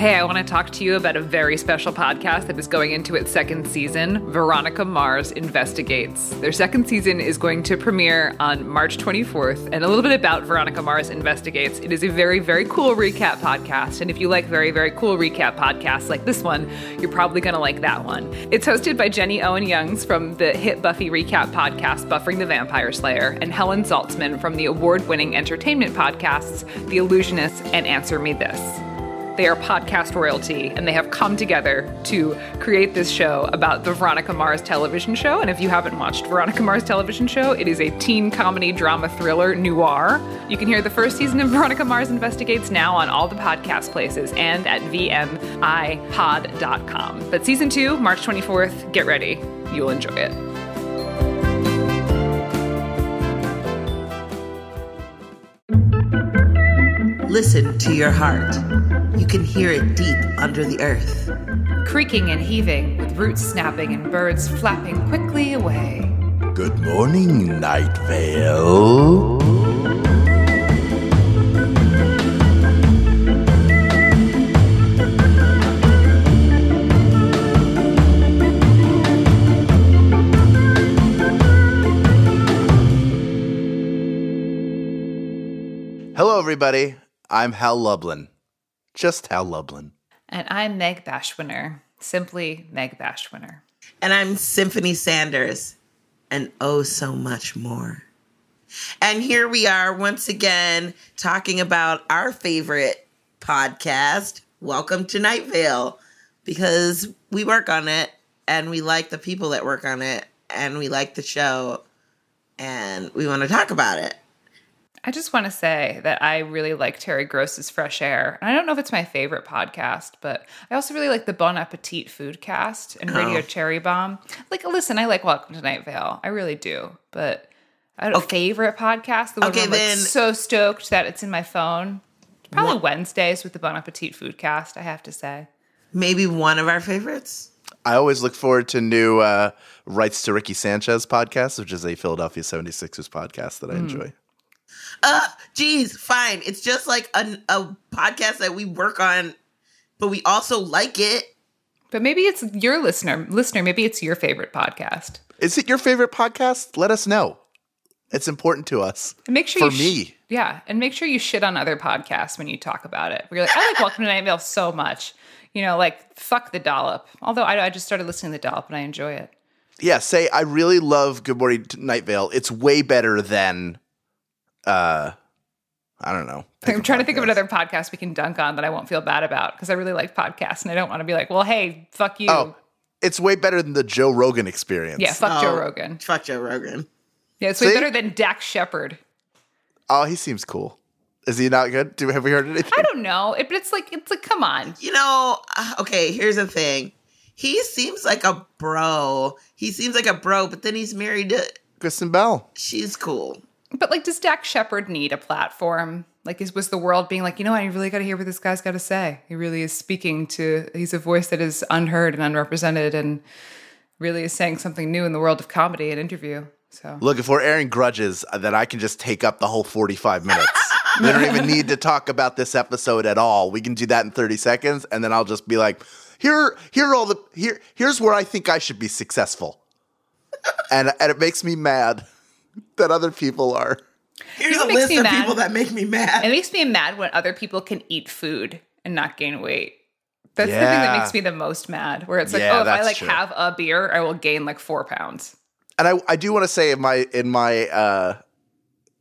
Hey, I want to talk to you about a very special podcast that is going into its second season Veronica Mars Investigates. Their second season is going to premiere on March 24th. And a little bit about Veronica Mars Investigates it is a very, very cool recap podcast. And if you like very, very cool recap podcasts like this one, you're probably going to like that one. It's hosted by Jenny Owen Youngs from the hit Buffy recap podcast Buffering the Vampire Slayer and Helen Zaltzman from the award winning entertainment podcasts The Allusionist and Answer Me This. They are podcast royalty, and they have come together to create this show about the Veronica Mars television show. And if you haven't watched Veronica Mars television show, it is a teen comedy drama thriller noir. You can hear the first season of Veronica Mars Investigates now on all the podcast places and at VMIPod.com. But season two, March 24th, get ready. You'll enjoy it. Listen to your heart. You can hear it deep under the earth. Creaking and heaving, with roots snapping and birds flapping quickly away. Good morning, Night Vale. Hello, everybody. I'm Hal Lublin. Just Hal Lublin. And I'm Meg Bashwiner, simply Meg Bashwiner. And I'm Symphony Sanders, and oh, so much more. And here we are once again talking about our favorite podcast, Welcome to Night Vale, because we work on it and we like the people that work on it and we like the show and we want to talk about it. I just want to say that I really like Terry Gross's Fresh Air. And I don't know if it's my favorite podcast, but I also really like the Bon Appetit Food Cast and Radio Oh. Cherry Bomb. Like, listen, I like Welcome to Night Vale. I really do. But I don't favorite podcast. The one Okay, I'm like so stoked that it's in my phone. Probably Wednesdays with the Bon Appetit Food Cast, I have to say. Maybe one of our favorites. I always look forward to new uh, Rights to Ricky Sanchez podcast, which is a Philadelphia 76ers podcast that I enjoy. Uh, geez, fine. It's just like a, a podcast that we work on, but we also like it. But maybe it's your listener, listener, maybe it's your favorite podcast. Is it your favorite podcast? Let us know. It's important to us. And make sure For you sh- me. yeah, and make sure you shit on other podcasts when you talk about it. We're like, I like Welcome to Night Vale so much. You know, like fuck the dollop. Although I, I just started listening to the dollop and I enjoy it. Yeah, say I really love Good Morning to Night Vale. It's way better than uh I don't know. I'm a trying to think of another podcast we can dunk on that I won't feel bad about because I really like podcasts and I don't want to be like, well, hey, fuck you. Oh, it's way better than the Joe Rogan experience. yeah, fuck Joe Oh, Rogan. Fuck Joe Rogan. Yeah, it's way See? better than Dax Shepard. Oh, he seems cool. Is he not good? Do have we heard anything? I don't know, it, but it's like it's like, come on. You know, uh, okay, here's the thing. He seems like a bro. He seems like a bro, but then he's married to. Kristen Bell. She's cool. But like, does Dax Shepard need a platform? Like, is was the world being like, you know, what, I really got to hear what this guy's got to say. He really is speaking to. He's a voice that is unheard and unrepresented, and really is saying something new in the world of comedy and interview. So Look, if we're airing grudges, uh, then I can just take up the whole 45 minutes. we don't even need to talk about this episode at all. We can do that in 30 seconds, and then I'll just be like, here, here are all the here, here's where I think I should be successful. and and it makes me mad that other people are. Here's know a list of mad? people that make me mad. it makes me mad when other people can eat food and not gain weight. That's the thing that makes me the most mad. Where it's like, Yeah, oh, if I like true. have a beer, I will gain like four pounds. And I, I do want to say in my in my uh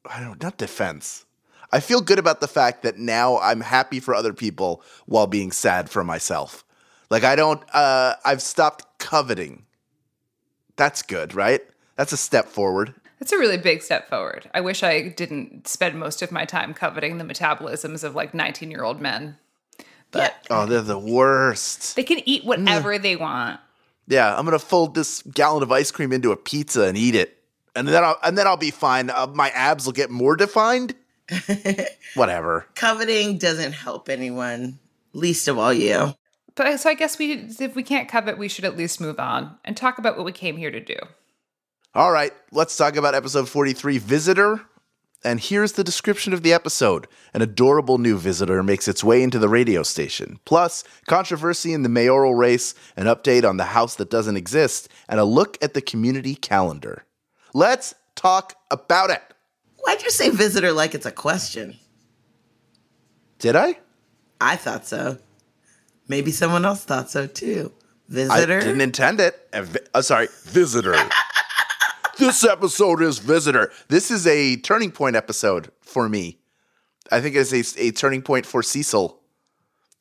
I don't not defense. I feel good about the fact that now I'm happy for other people while being sad for myself. Like I don't uh I've stopped coveting. That's good, right? That's a step forward. That's a really big step forward. I wish I didn't spend most of my time coveting the metabolisms of like 19 year old men. But Oh, they're the worst. they can eat whatever they want. Yeah, I'm gonna fold this gallon of ice cream into a pizza and eat it, and then I'll and then I'll be fine. Uh, my abs will get more defined. Whatever. Coveting doesn't help anyone, least of all you. But so I guess we, if we can't covet, we should at least move on and talk about what we came here to do. All right, let's talk about episode 43, Visitor. And here's the description of the episode. An adorable new visitor makes its way into the radio station. Plus, controversy in the mayoral race, an update on the house that doesn't exist, and a look at the community calendar. Let's talk about it. Why'd you say visitor like it's a question? Did I? I thought so. Maybe someone else thought so too. Visitor? I didn't intend it. Uh, sorry, visitor. this episode is visitor. This is a turning point episode for me. I think it's a, a turning point for Cecil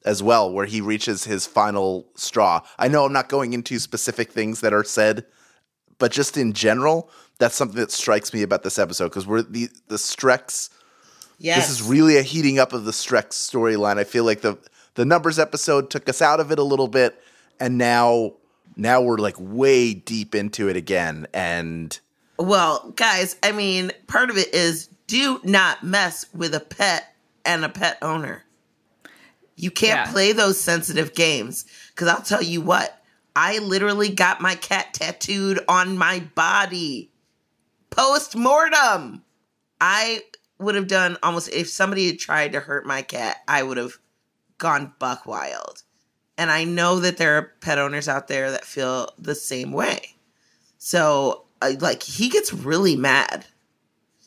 as well, where he reaches his final straw. I know I'm not going into specific things that are said, but just in general, that's something that strikes me about this episode because we're the the Strex. yes. This is really a heating up of the Strex storyline. I feel like the the numbers episode took us out of it a little bit, and now now we're like way deep into it again. And Well, guys, I mean, part of it is do not mess with a pet and a pet owner. You can't Yeah. play those sensitive games because I'll tell you what, I literally got my cat tattooed on my body post mortem. I would have done almost if somebody had tried to hurt my cat, I would have gone buck wild. And I know that there are pet owners out there that feel the same way. So, I, like, he gets really mad.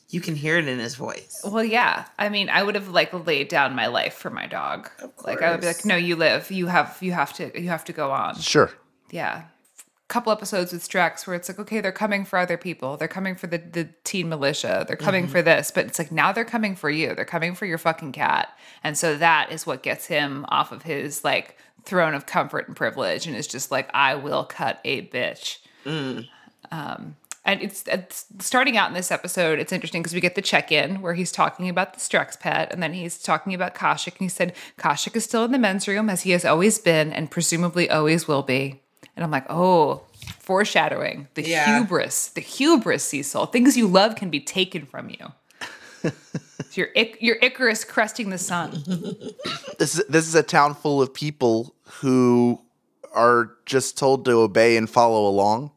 You can hear it in his voice. Well, yeah. I mean, I would have like laid down my life for my dog. Of Like I would be like, "No, you live. You have you have to you have to go on." sure, Yeah. Couple episodes with Strex where it's like, okay, they're coming for other people. They're coming for the, the teen militia. They're coming Mm-hmm. for this. But it's like now they're coming for you. They're coming for your fucking cat. And so that is what gets him off of his like throne of comfort and privilege and is just like, I will cut a bitch. Mm. Um, and it's, it's starting out in this episode. It's interesting because we get the check in where he's talking about the Strex pet, and then he's talking about Khoshekh, and he said Khoshekh is still in the men's room as he has always been, and presumably always will be. And I'm like, oh, foreshadowing the Yeah. hubris, the hubris, Cecil. Things you love can be taken from you. It's your Ic- your Icarus cresting the sun. this is this is a town full of people who are just told to obey and follow along,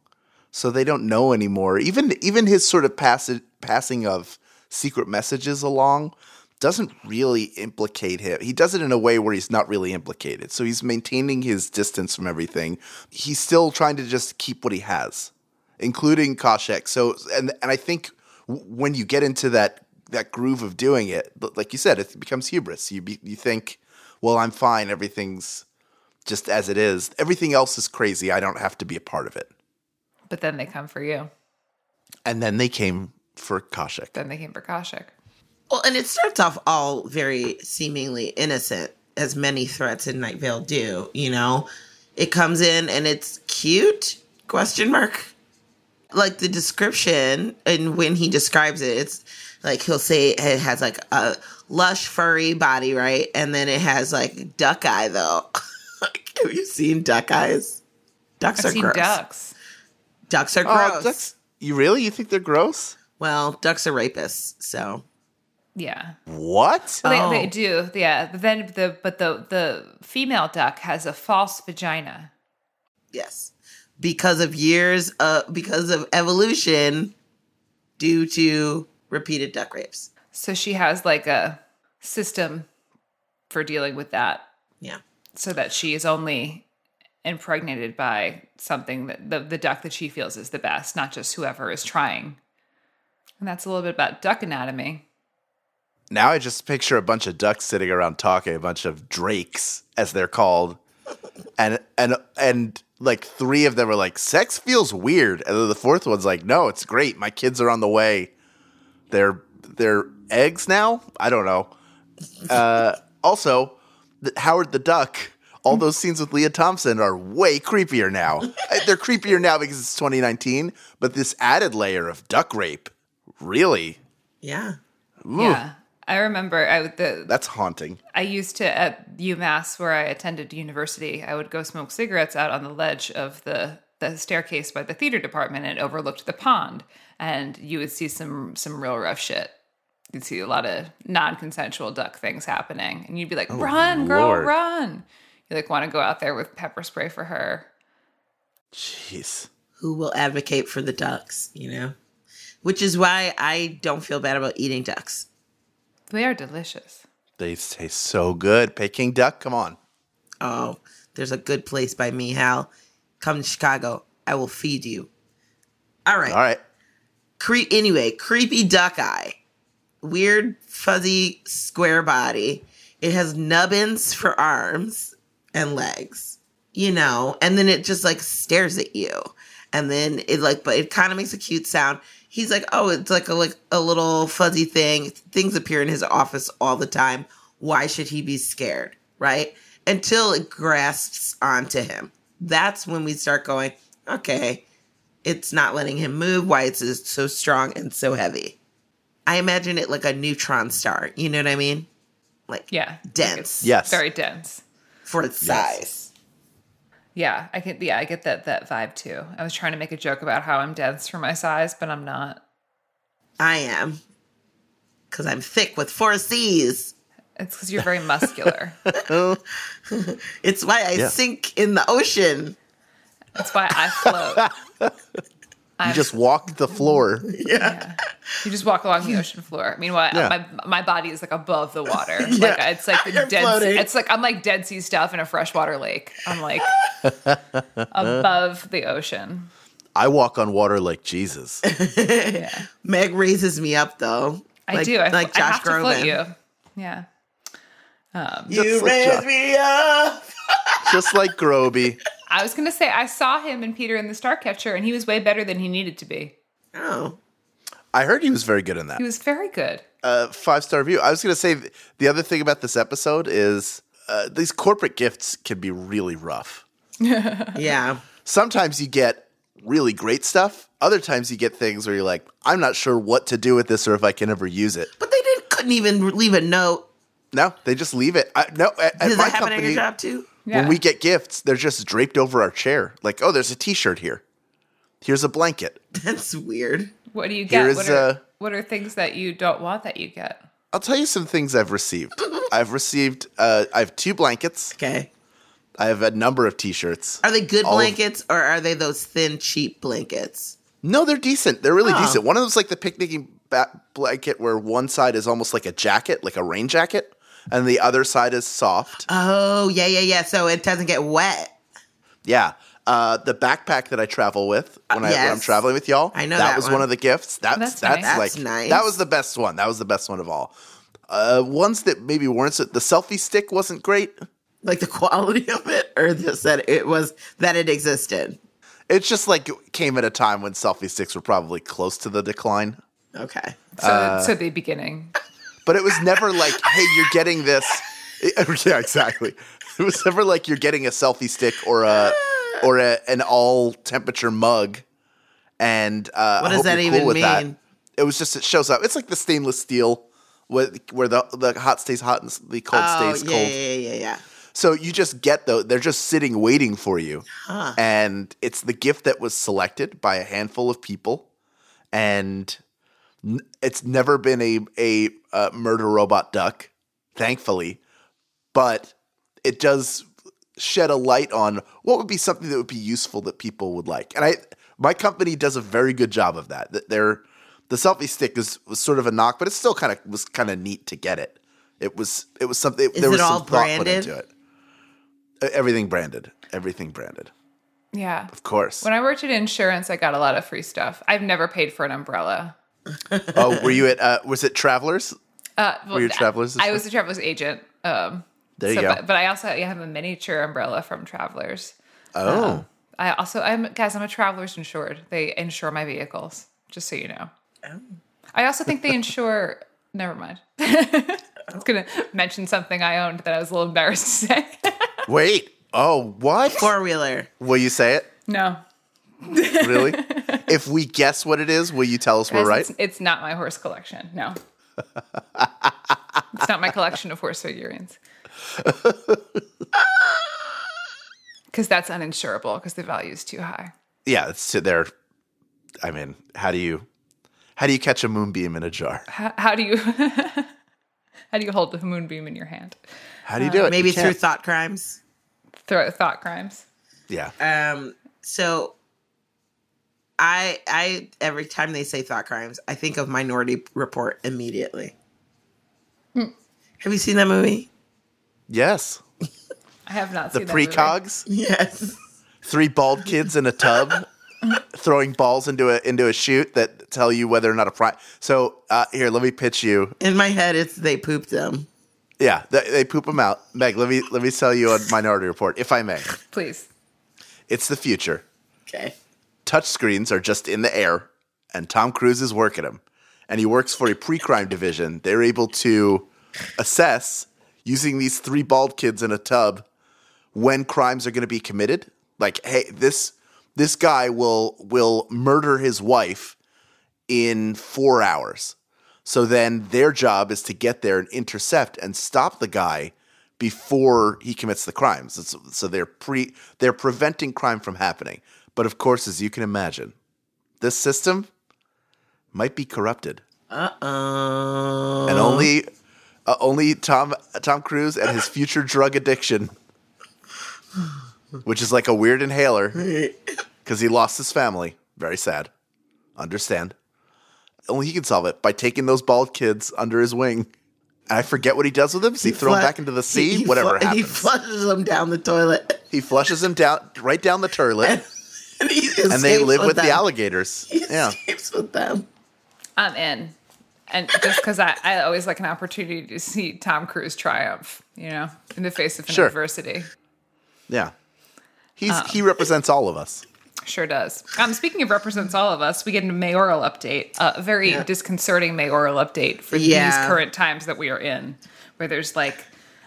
so they don't know anymore. Even even his sort of passage passing of secret messages along doesn't really implicate him. He does it in a way where he's not really implicated. So he's maintaining his distance from everything. He's still trying to just keep what he has, including Khoshekh. So and and I think when you get into that that groove of doing it, like you said, it becomes hubris. You be, you think, well, I'm fine. Everything's just as it is. Everything else is crazy. I don't have to be a part of it. But then they come for you. And then they came for Khoshekh. Then they came for Khoshekh. Well, and it starts off all very seemingly innocent, as many threats in Night Vale do. You know, it comes in and it's cute? Question mark. Like the description, and when he describes it, it's like he'll say it has like a lush, furry body, right? And then it has like duck eye, though. Have you seen duck eyes? Ducks I've are seen gross. ducks. Ducks are Oh, gross. ducks. You really? You think they're gross? Well, ducks are rapists, so Yeah. What? Well, they, Oh. they do, yeah. But then the but the the female duck has a false vagina. Yes. Because of years uh because of evolution due to repeated duck rapes. So she has like a system for dealing with that Yeah. so that she is only impregnated by something that the, the duck that she feels is the best, not just whoever is trying. And that's a little bit about duck anatomy. Now I just picture a bunch of ducks sitting around talking, a bunch of drakes, as they're called, and and and like three of them are like, "Sex feels weird," and then the fourth one's like, "No, it's great. My kids are on the way. They're they're eggs now. I don't know." Uh, also, Howard the Duck. All those scenes with Lea Thompson are way creepier now. Uh, They're creepier now because it's 2019, but this added layer of duck rape, really, Yeah. Yeah. I remember I would the that's haunting. I used to at UMass where I attended university, I would go smoke cigarettes out on the ledge of the the staircase by the theater department and it overlooked the pond. And you would see some some real rough shit. You'd see a lot of non-consensual duck things happening. And you'd be like, run, girl, run. You like want to go out there with pepper spray for her. Jeez. Who will advocate for the ducks, you know? which is why I don't feel bad about eating ducks. They are delicious. They taste so good. Peking duck, come on. Oh, there's a good place by me, Hal. Come to Chicago. I will feed you. All right. All right. Cre- anyway, creepy duck eye. Weird, fuzzy, square body. It has nubbins for arms and legs, you know, and then it just like stares at you. And then it like, but it kind of makes a cute sound. He's like, oh, it's like a like a little fuzzy thing. Things appear in his office all the time. Why should he be scared, right? Until it grasps onto him. That's when we start going, okay, it's not letting him move. Why it's so strong and so heavy? I imagine it like a neutron star. You know what I mean? Like Yeah. dense Yes. Very dense. For its Yes. size. Yeah, I get yeah, I get that that vibe too. I was trying to make a joke about how I'm dense for my size, but I'm not. I am because I'm thick with four C's. It's because you're very muscular. It's why I Yeah. sink in the ocean. That's why I float. You just walk the floor. Yeah. You just walk along the ocean floor. Meanwhile, Yeah. my my body is like above the water. Like Yeah. it's like the You're dead. floating. It's like I'm like Dead Sea stuff in a freshwater lake. I'm like above the ocean. I walk on water like Jesus. Yeah, Meg raises me up though. I Like- do. I, like I Josh have to float Groban. you. Yeah. Um, you Just like raise me up. Just like Groby. I was gonna say I saw him in Peter and the Starcatcher, and he was way better than he needed to be. Oh, I heard he was very good in that. He was very good. uh, five star review. I was going to say the other thing about this episode is uh, these corporate gifts can be really rough. yeah. Sometimes you get really great stuff. Other times you get things where you're like, I'm not sure what to do with this or if I can ever use it. But they didn't couldn't even leave a note. No, they just leave it. I, no, at, at Does my that happen at your job too? Yeah. when we get gifts, they're just draped over our chair. Like, oh, there's a T-shirt here. Here's a blanket. That's weird. What do you get? Here's, what, are, uh, what are things that you don't want that you get? I'll tell you some things I've received. I've received. Uh, I have two blankets. Okay. I have a number of T-shirts. Are they good All of- blankets or are they those thin, cheap blankets? No, they're decent. They're really Oh. decent. One of them's like the picnicking ba- blanket, where one side is almost like a jacket, like a rain jacket, and the other side is soft. Oh, yeah, yeah, yeah. So it doesn't get wet. Yeah. Uh, the backpack that I travel with when, I, when I'm traveling with y'all, I know that, that was one. one of the gifts. That's That's that's, nice. like That's nice. that was the best one. That was the best one of all. Uh, ones that maybe weren't so, the selfie stick wasn't great. Like the quality of it, or just that it was that it existed. It's just like it came at a time when selfie sticks were probably close to the decline. Okay. So, Uh, so the beginning. But it was never like, hey, you're getting this. yeah, exactly. It was never like you're getting a selfie stick or a or a, an all temperature mug. And uh, What does that even cool with that. mean? It was just it shows up. It's like the stainless steel where, where the the hot stays hot and the cold Oh, stays yeah, cold. yeah, yeah, yeah. Yeah. So you just get those. They're just sitting waiting for you, and it's the gift that was selected by a handful of people, and it's never been a a uh, murder robot duck, thankfully, but it does shed a light on what would be something that would be useful that people would like, and I my company does a very good job of that. That they're the selfie stick is was sort of a knock, but it still kind of was kind of neat to get it. It was it was something. Is there was it all some thought put branded? into it. Everything branded. Everything branded. Yeah. Of course. When I worked in insurance, I got a lot of free stuff. I've never paid for an umbrella. oh, were you at? Uh, was it Travelers? Uh, well, you a Travelers? I was a Travelers agent. Um, There you so- go. But, but I also have a miniature umbrella from Travelers. Oh, I also, I'm guys, I'm a Travelers insured. They insure my vehicles, just so you know. Oh. I also think they insure. never mind. I was gonna mention something I owned that I was a little embarrassed to say. wait. Oh, what? Four wheeler. will you say it? no, Really? If we guess what it is, will you tell us we're right? It's, it's not my horse collection. No. it's not my collection of horse figurines. Because that's uninsurable because the value is too high. Yeah, it's there. I mean, how do you how do you catch a moonbeam in a jar? How, how do you how do you hold the moonbeam in your hand? How do you do it? Maybe You through can't. thought crimes. Throw thought crimes. Yeah. Um, so I I every time they say thought crimes, I think of Minority Report immediately. Have you seen that movie? Yes. I have not The seen that movie. precogs, Yes. three bald kids in a tub throwing balls into a into a chute that tell you whether or not a pri So uh, here, let me pitch you. In my head, it's they pooped them. Yeah, they, they poop them out. Meg, let me let me tell you a Minority Report, if I may. Please. It's the future. Okay. Touch screens are just in the air, and Tom Cruise is working them. And he works for a pre crime division. They're able to assess using these three bald kids in a tub when crimes are going to be committed. Like, hey, this this guy will will murder his wife in four hours. So then their job is to get there and intercept and stop the guy before he commits the crimes. So they're pre they're preventing crime from happening. But of course, as you can imagine, this system might be corrupted, Uh oh. and only uh, only Tom Tom Cruise and his future drug addiction, which is like a weird inhaler, because he lost his family. Very sad. Understand. Only he can solve it by taking those bald kids under his wing. And I forget what he does with them. Does he, throw them back into the sea? He- he Whatever fl- He flushes them down the toilet. he flushes them down right down the toilet, And, he and they live with the alligators. He Yeah. escapes with them. I'm in. And just because I, I always like an opportunity to see Tom Cruise triumph, you know, in the face of an Sure. adversity. Yeah. He's Um, he represents all of us. Sure does. Um, speaking of represents all of us, we get a mayoral update, uh, a very Yeah. disconcerting mayoral update for Yeah. these current times that we are in, where there's like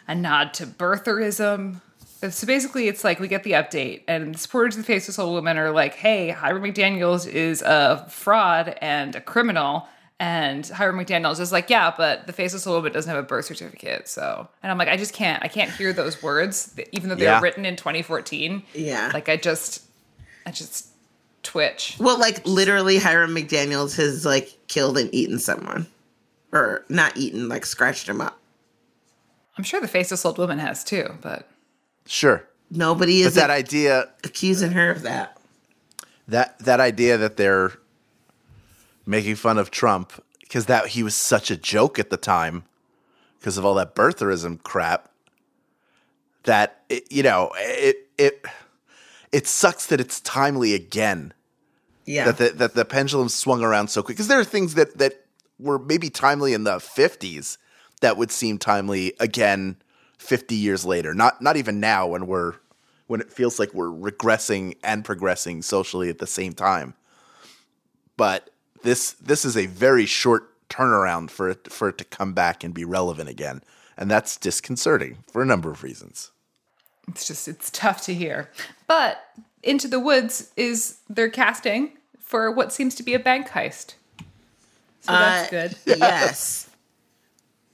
a nod to birtherism. So basically, it's like we get the update, and the supporters of the Faceless Old Woman are like, "Hey, Hiram McDaniel's is a fraud and a criminal." And Hiram McDaniel's is like, "Yeah, but the Faceless Old Woman doesn't have a birth certificate." So, and I'm like, I just can't, I can't hear those words, even though they Yeah. were written in 2014. Yeah. Like I just, I just twitch. Well, like literally, Hiram McDaniels has like killed and eaten someone, or not eaten, like scratched him up. I'm sure the faceless old woman has too, but Sure. Nobody is that idea accusing her of that. that that idea that they're making fun of Trump because that he was such a joke at the time because of all that birtherism crap that it, you know it it it sucks that it's timely again Yeah. that the, that the pendulum swung around so quick because there are things that that were maybe timely in the 50s that would seem timely again 50 years later not not even now when we're when it feels like we're regressing and progressing socially at the same time but this this is a very short turnaround for it for it to come back and be relevant again and that's disconcerting for a number of reasons it's just it's tough to hear. But Into the Woods is their casting for what seems to be a bank heist. So that's Uh, good. yes.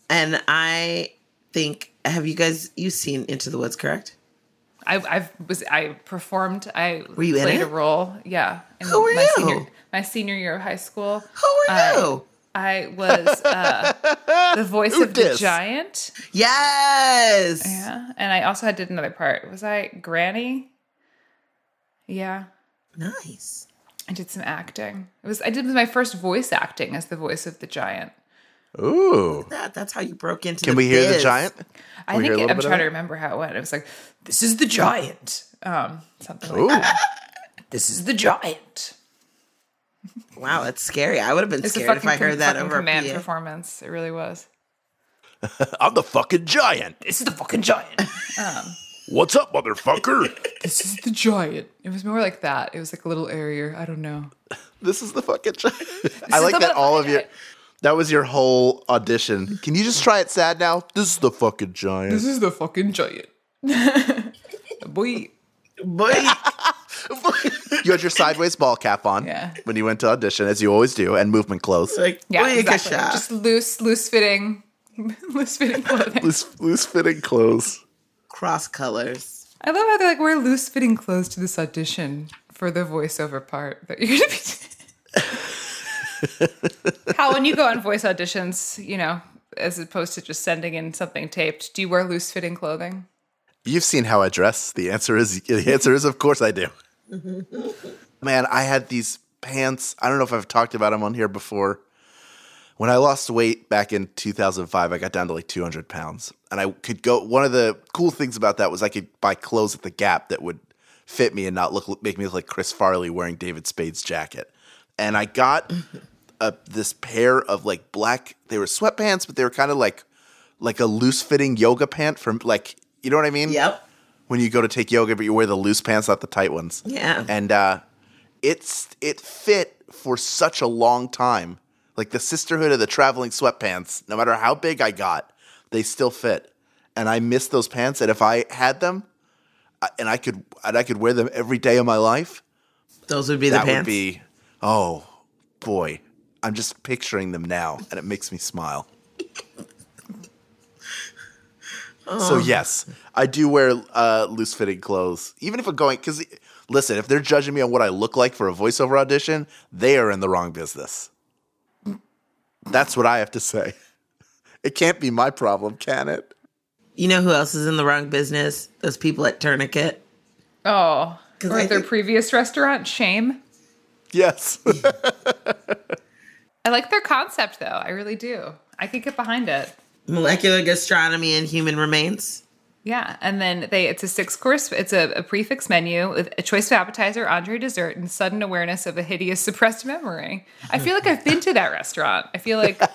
And I think have you guys you seen Into the Woods, correct? I I was I performed. I Were you in played it? a role. Yeah. In Who were my you? Senior, my senior year of high school. Who are I- you? I was uh, the voice of the giant. Yes. Yeah, and I also did another part. Was I Granny? Yeah, Nice. I did some acting. It was I did my first voice acting as the voice of the giant. Ooh That that's how you broke into can the we hear the biz. giant I we think little I'm trying to remember how it went. It was like, "This is the giant," um, something like that. This is the giant. Wow, that's scary. I would have been It's scared if I heard that over a command PA. performance. It really was. i'm the fucking giant This is the fucking giant. what's up motherfucker this is the giant. It was more like that. It was like a little airier. I don't know. This is the fucking giant. I like that all of motherfucking your giant. That was your whole audition. Can you just try it sad now? This is the fucking giant. This is the fucking giant. Boy. Boy, you had your sideways ball cap on Yeah. when you went to audition, as you always do, and movement clothes. like Yeah, boy, exactly. shot. Just loose, loose fitting, loose fitting clothing. Loose, loose fitting clothes. cross colors. I love how they're like wear loose fitting clothes to this audition for the voiceover part that you're gonna be. How when you go on voice auditions, you know, as opposed to just sending in something taped, do you wear loose fitting clothing? You've seen how I dress. The answer is the answer is of course I do. Man, I had these pants. I don't know if I've talked about them on here before. When I lost weight back in 2005, I got down to like 200 pounds. And I could go, one of the cool things about that was I could buy clothes at the Gap that would fit me and not look make me look like Chris Farley wearing David Spade's jacket. And I got a, this pair of like black, they were sweatpants, but they were kind of like like a loose fitting yoga pant from like, you know what I mean? Yep. when you go to take yoga, but you wear the loose pants, not the tight ones. Yeah. And uh, it's it fit for such a long time. Like the sisterhood of the traveling sweatpants, no matter how big I got, they still fit. And I miss those pants. And if I had them, and I could and I could wear them every day of my life, Those would be the that pants. would be oh boy. I'm just picturing them now, and it makes me smile. So yes, I do wear uh, loose fitting clothes, even if I'm going. Because listen, if they're judging me on what I look like for a voiceover audition, they are in the wrong business. That's what I have to say. It can't be my problem, can it? you know who else is in the wrong business? Those people at Tourniquet. Oh, or I their think- previous restaurant, Shame. Yes. I like their concept though. I really do. I could get behind it. Molecular gastronomy and human remains. Yeah, and then they it's a six course it's a, a prefix menu with a choice of appetizer, entree, dessert, and sudden awareness of a hideous suppressed memory. I feel like I've been to that restaurant. I feel like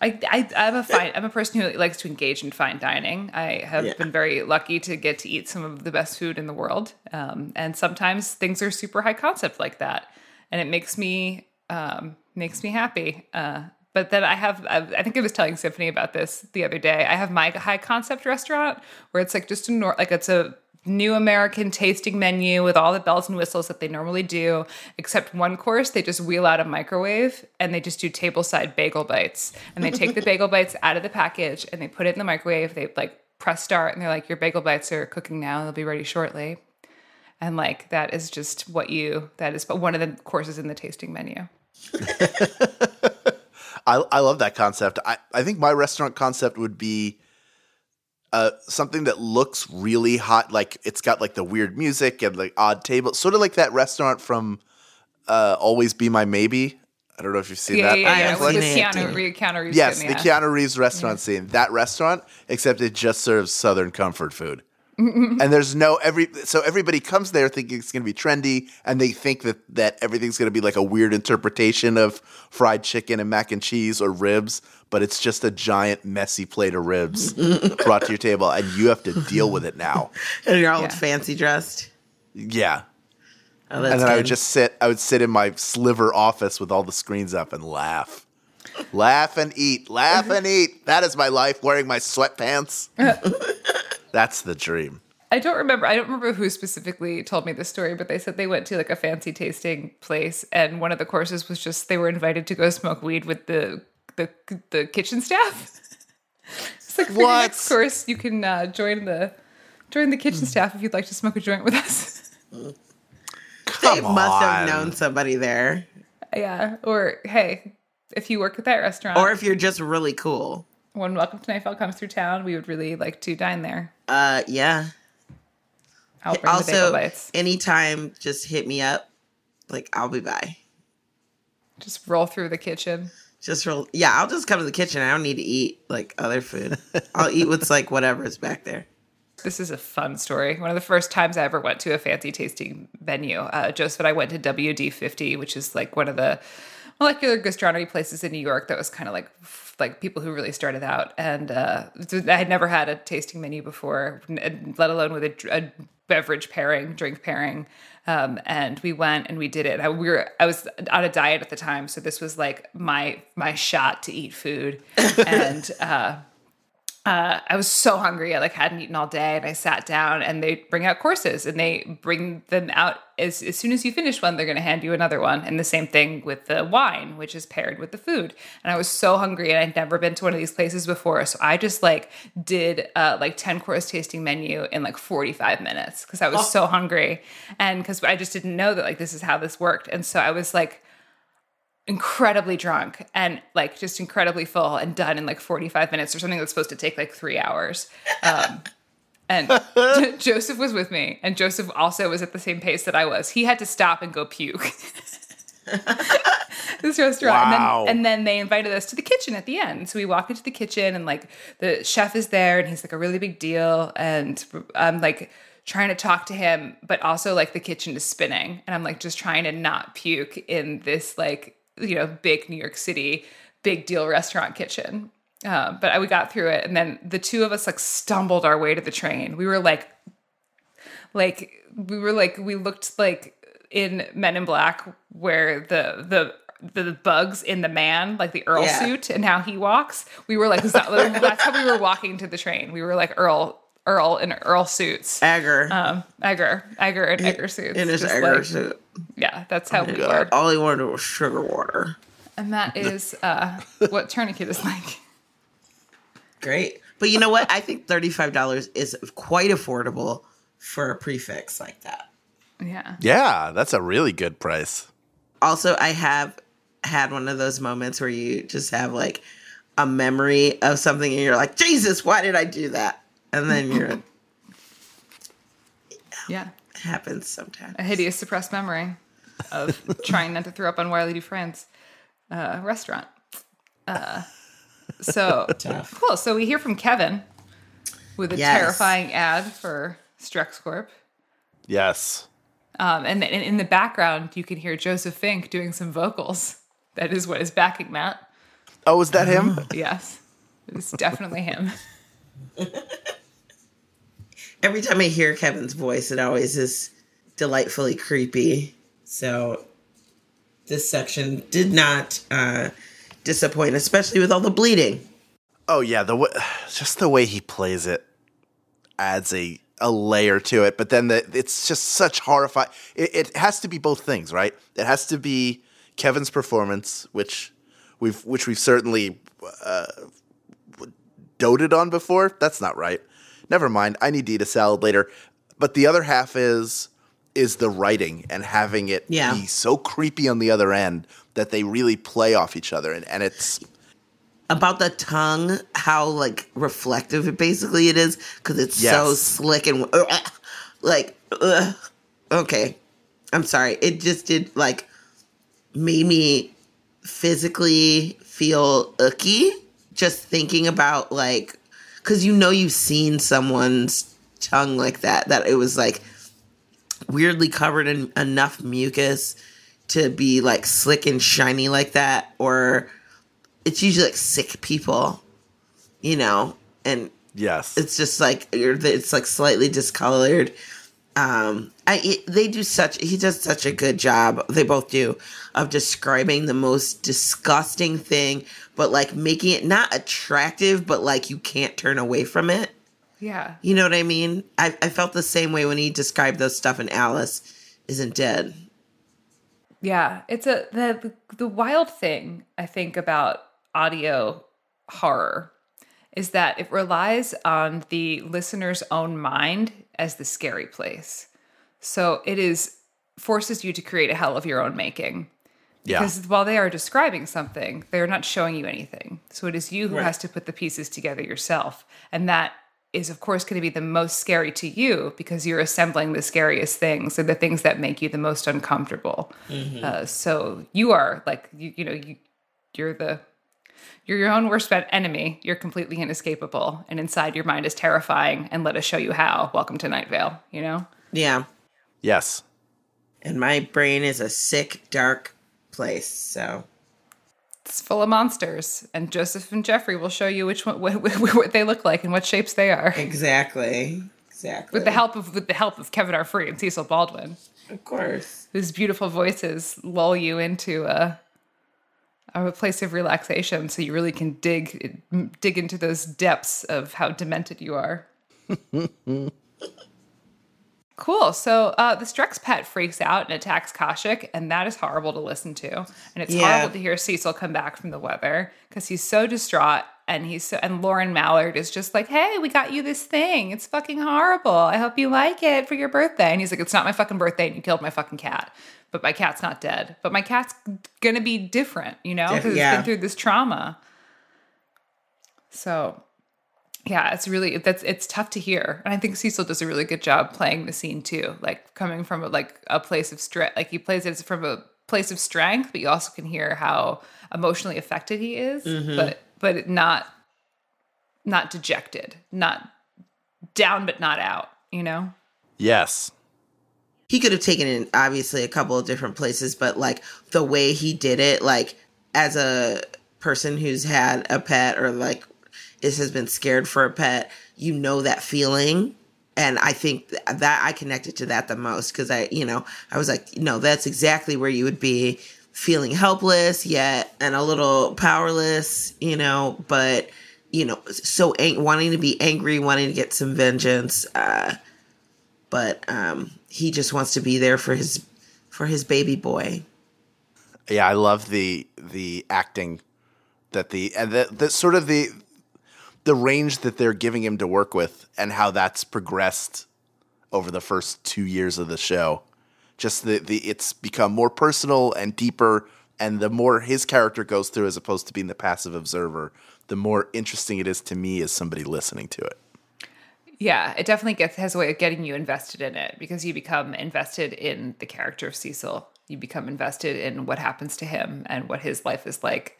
I, I I'm a fine I'm a person who likes to engage in fine dining. I have Yeah. been very lucky to get to eat some of the best food in the world, um, and sometimes things are super high concept like that, and it makes me um, makes me happy. Uh, but then I have I think I was telling Symphony about this the other day. I have my high concept restaurant where it's like just a nor- like it's a new American tasting menu with all the bells and whistles that they normally do, except one course they just wheel out a microwave and they just do tableside bagel bites. And they take the bagel bites out of the package and they put it in the microwave. They like press start and they're like, Your bagel bites are cooking now, they'll be ready shortly. And like that is just what you that is but one of the courses in the tasting menu. I, I love that concept. I, I think my restaurant concept would be uh, something that looks really hot. Like it's got like the weird music and like odd tables, sort of like that restaurant from uh, Always Be My Maybe. I don't know if you've seen Yeah, that. yeah, I yeah. With. Keanu, Keanu Reeves. Yes, getting the the- Keanu Reeves restaurant scene. That restaurant, except it just serves Southern comfort food. And there's no every so everybody comes there thinking it's going to be trendy, and they think that that everything's going to be like a weird interpretation of fried chicken and mac and cheese or ribs, but it's just a giant messy plate of ribs brought to your table, and you have to deal with it now. And you're all Yeah. fancy dressed. Yeah. Oh, that's and then I would just sit. I would sit in my sliver office with all the screens up and laugh, laugh and eat, laugh and eat. That is my life. Wearing my sweatpants. That's the dream. I don't remember. I don't remember who specifically told me this story, but they said they went to like a fancy tasting place, and one of the courses was just they were invited to go smoke weed with the the the kitchen staff. it's like for your What? next course, you can uh, join the join the kitchen staff if you'd like to smoke a joint with us. they Come must have known somebody there. yeah, or hey, if you work at that restaurant, Or if you're just really cool. When Welcome to Night Vale comes through town, we would really like to dine there. Uh yeah. I'll bring the bagel Also, bites. anytime just hit me up. Like I'll be by. Just roll through the kitchen. Just roll. yeah, I'll just come to the kitchen. I don't need to eat like other food. I'll eat what's like whatever's back there. This is a fun story. One of the first times I ever went to a fancy tasting venue, uh, Joseph and I went to WD50, which is like one of the molecular gastronomy places in New York that was kind of like like people who really started out. And uh, I had never had a tasting menu before, let alone with a, a beverage pairing, drink pairing. Um, and we went and we did it. I, we were I was on a diet at the time, so this was like my my shot to eat food. and uh, uh, I was so hungry. I like hadn't eaten all day, and I sat down. And they bring out courses, and they bring them out as as soon as you finish one, they're going to hand you another one. And the same thing with the wine, which is paired with the food. And I was so hungry, and I'd never been to one of these places before, so I just like did uh, like ten course tasting menu in like forty five minutes because I was so hungry, and because I just didn't know that like this is how this worked. And so I was like incredibly drunk and like just incredibly full and done in like 45 minutes or something that's supposed to take like three hours. Um, And Joseph was with me, and Joseph also was at the same pace that I was. He had to stop and go puke. this restaurant. Wow. And, then, and then they invited us to the kitchen at the end. So we walk into the kitchen, and like the chef is there, and he's like a really big deal. And I'm like trying to talk to him, but also like the kitchen is spinning, and I'm like just trying to not puke in this like you know big New York City big deal restaurant kitchen. Uh, but I, we got through it, and then the two of us like stumbled our way to the train. We were like, like we were like we looked like in Men in Black where the the the bugs in the man, like the Earl Yeah. suit, and how he walks. We were like, that, that's how we were walking to the train. We were like Earl, Earl in Earl suits, Edgar um, Edgar, Edgar, and Edgar suits. in his Just Edgar like- suit. Yeah, that's how we God. were. All he wanted was sugar water. And that is uh, what Tourniquet is like. Great. But you know what? I think $35 is quite affordable for a prefix like that. Yeah. Yeah, that's a really good price. Also, I have had one of those moments where you just have like a memory of something and you're like, Jesus, why did I do that? And then you're, it Yeah. happens sometimes. a hideous suppressed memory of trying not to throw up on Wylie Dufresne's uh, restaurant. Uh, so Tough. cool. So we hear from Kevin with a Yes. terrifying ad for Strexcorp. Yes. Um, and, and in the background, you can hear Joseph Fink doing some vocals. That is what is backing that. Oh, is that him? Yes, it's definitely him. Every time I hear Kevin's voice, it always is delightfully creepy. So this section did not uh, disappoint, especially with all the bleeding. Oh yeah, the w- just the way he plays it adds a a layer to it. But then the, it's just such horrifying. It, it has to be both things, right? It has to be Kevin's performance, which we've which we've certainly uh, doted on before. That's not right. Never mind. I need to eat a salad later. But the other half is is the writing and having it Yeah. be so creepy on the other end that they really play off each other and, and it's About the tongue, how like reflective it basically it is, because it's so slick and uh, like, ugh. okay. I'm sorry. It just did like made me physically feel icky just thinking about like because you know you've seen someone's tongue like that that it was like weirdly covered in enough mucus to be like slick and shiny like that or it's usually like sick people you know and yes. it's just like you're- it's like slightly discolored. Um, I they do such he does such a good job. They both do of describing the most disgusting thing, but like making it not attractive, but like you can't turn away from it. Yeah. You know what I mean? I, I felt the same way when he described those stuff in Alice isn't dead. Yeah, it's a the the wild thing I think about audio horror is that it relies on the listener's own mind as the scary place. So it is forces you to create a hell of your own making. yeah. Because while they are describing something, they're not showing you anything. So it is you who Right. has to put the pieces together yourself. And that is, of course, going to be the most scary to you because you're assembling the scariest things and the things that make you the most uncomfortable. Uh, so you are like, you, you know, you, you're the. You're your own worst enemy. You're completely inescapable, and inside your mind is terrifying. And let us show you how. Welcome to Night Vale. You know. Yeah. Yes. And my brain is a sick, dark place. So It's full of monsters, and Joseph and Jeffrey will show you which one, what, what, what they look like and what shapes they are, exactly. Exactly. with the help of with the help of Kevin R. Free and Cecil Baldwin, of course. whose beautiful voices lull you into a a place of relaxation, so you really can dig dig into those depths of how demented you are. Cool. So uh, the Strex pet freaks out and attacks Khoshekh, and that is horrible to listen to. And it's Yeah. horrible to hear Cecil come back from the weather because he's so distraught. And he's so, and Lauren Mallard is just like, "Hey, we got you this thing. It's fucking horrible. I hope you like it for your birthday." And he's like, "It's not my fucking birthday, and you killed my fucking cat. But my cat's not dead. But my cat's gonna be different, you know, because yeah. it's been through this trauma." So yeah, it's really that's it's tough to hear, and I think Cecil does a really good job playing the scene too, like coming from a, like a place of strength. Like he plays it from a place of strength, but you also can hear how emotionally affected he is, Mm-hmm. but but not not dejected, not down but not out. You know? Yes. he could have taken it obviously a couple of different places, but like the way he did it, like as a person who's had a pet or like is has been scared for a pet, you know that feeling. And I think that I connected to that the most because I, you know, I was like, no, that's exactly where you would be feeling helpless yet and a little powerless, you know, but you know, so ang- wanting to be angry, wanting to get some vengeance. Uh, but um, he just wants to be there for his for his baby boy. Yeah, I love the the acting that the and the, the sort of the the range that they're giving him to work with and how that's progressed over the first two years of the show. Just the, the it's become more personal and deeper, and the more his character goes through as opposed to being the passive observer, the more interesting it is to me as somebody listening to it. Yeah, it definitely gets has a way of getting you invested in it because you become invested in the character of Cecil. You become invested in what happens to him and what his life is like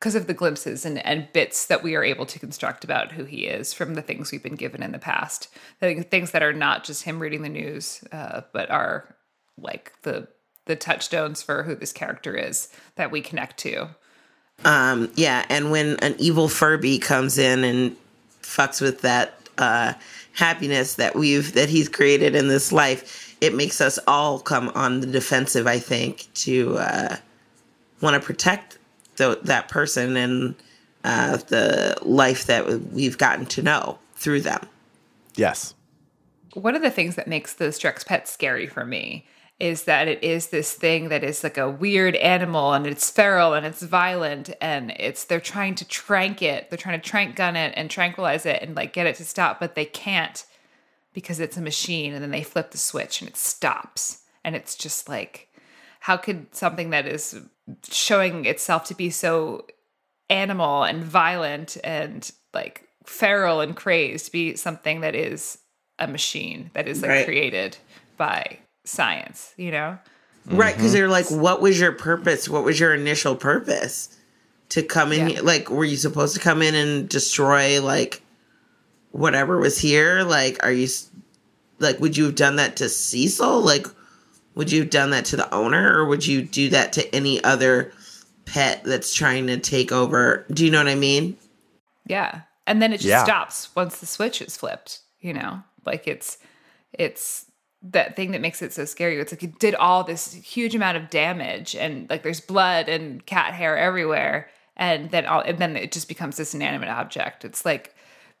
because of the glimpses and, and bits that we are able to construct about who he is from the things we've been given in the past. Things that are not just him reading the news, uh, but are like the the touchstones for who this character is that we connect to. Um, yeah, and when an evil Furby comes in and fucks with that uh, happiness that we've that he's created in this life, it makes us all come on the defensive. I think to uh, want to protect the, that person and uh, the life that we've gotten to know through them. Yes. one of the things that makes the Strex pet scary for me is that it is this thing that is like a weird animal and it's feral and it's violent and it's they're trying to trank it they're trying to trank gun it and tranquilize it and like get it to stop but they can't because it's a machine and then they flip the switch and it stops and it's just like how could something that is showing itself to be so animal and violent and like feral and crazed be something that is a machine that is like Right. created by science you know Right, because mm-hmm. they're like, what was your purpose? What was your initial purpose to come in? Yeah. here? Like, were you supposed to come in and destroy like whatever was here? Like, are you s- like, would you have done that to Cecil? Like, would you have done that to the owner, or would you do that to any other pet that's trying to take over? Do you know what I mean? yeah and then it just Yeah. stops once the switch is flipped you know like it's it's that thing that makes it so scary it's like it did all this huge amount of damage and like there's blood and cat hair everywhere and then all and then it just becomes this inanimate object it's like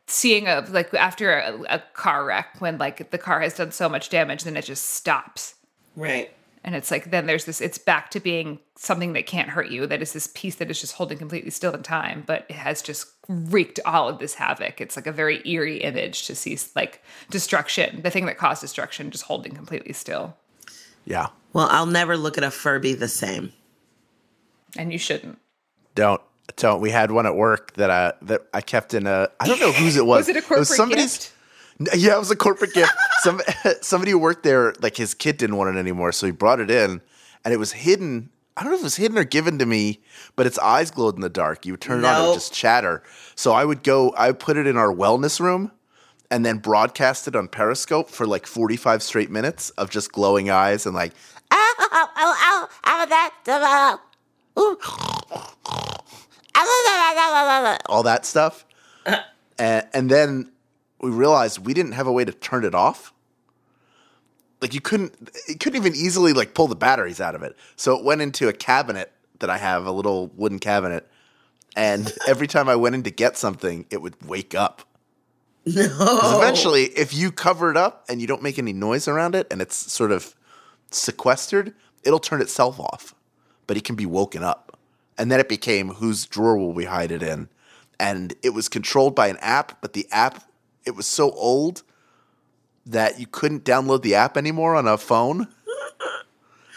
seeing a like after a, a car wreck when like the car has done so much damage then it just stops Right. and it's like then there's this it's back to being something that can't hurt you that is this piece that is just holding completely still in time but it has just wreaked all of this havoc it's like a very eerie image to see like destruction the thing that caused destruction just holding completely still Yeah. Well, I'll never look at a Furby the same. and you shouldn't Don't don't. We had one at work that I that I kept in a. I don't know whose it was. Was it a corporate somebody's. gift? Yeah, it was a corporate gift. Some somebody who worked there, like his kid didn't want it anymore, so he brought it in, and it was hidden. I don't know if it was hidden or given to me, but its eyes glowed in the dark. You would turn it on, it would Nope. just chatter. So I would go. I put it in our wellness room, and then broadcast it on Periscope for like forty five straight minutes of just glowing eyes and like all that stuff. and, and then we realized we didn't have a way to turn it off. Like you couldn't, it couldn't even easily like pull the batteries out of it. So it went into a cabinet that I have, a little wooden cabinet. And every time I went in to get something, it would wake up. No. eventually, if you cover it up and you don't make any noise around it and it's sort of sequestered, it'll turn itself off. But it can be woken up. And then it became whose drawer will we hide it in? And it was controlled by an app, but the app, it was so old that you couldn't download the app anymore on a phone.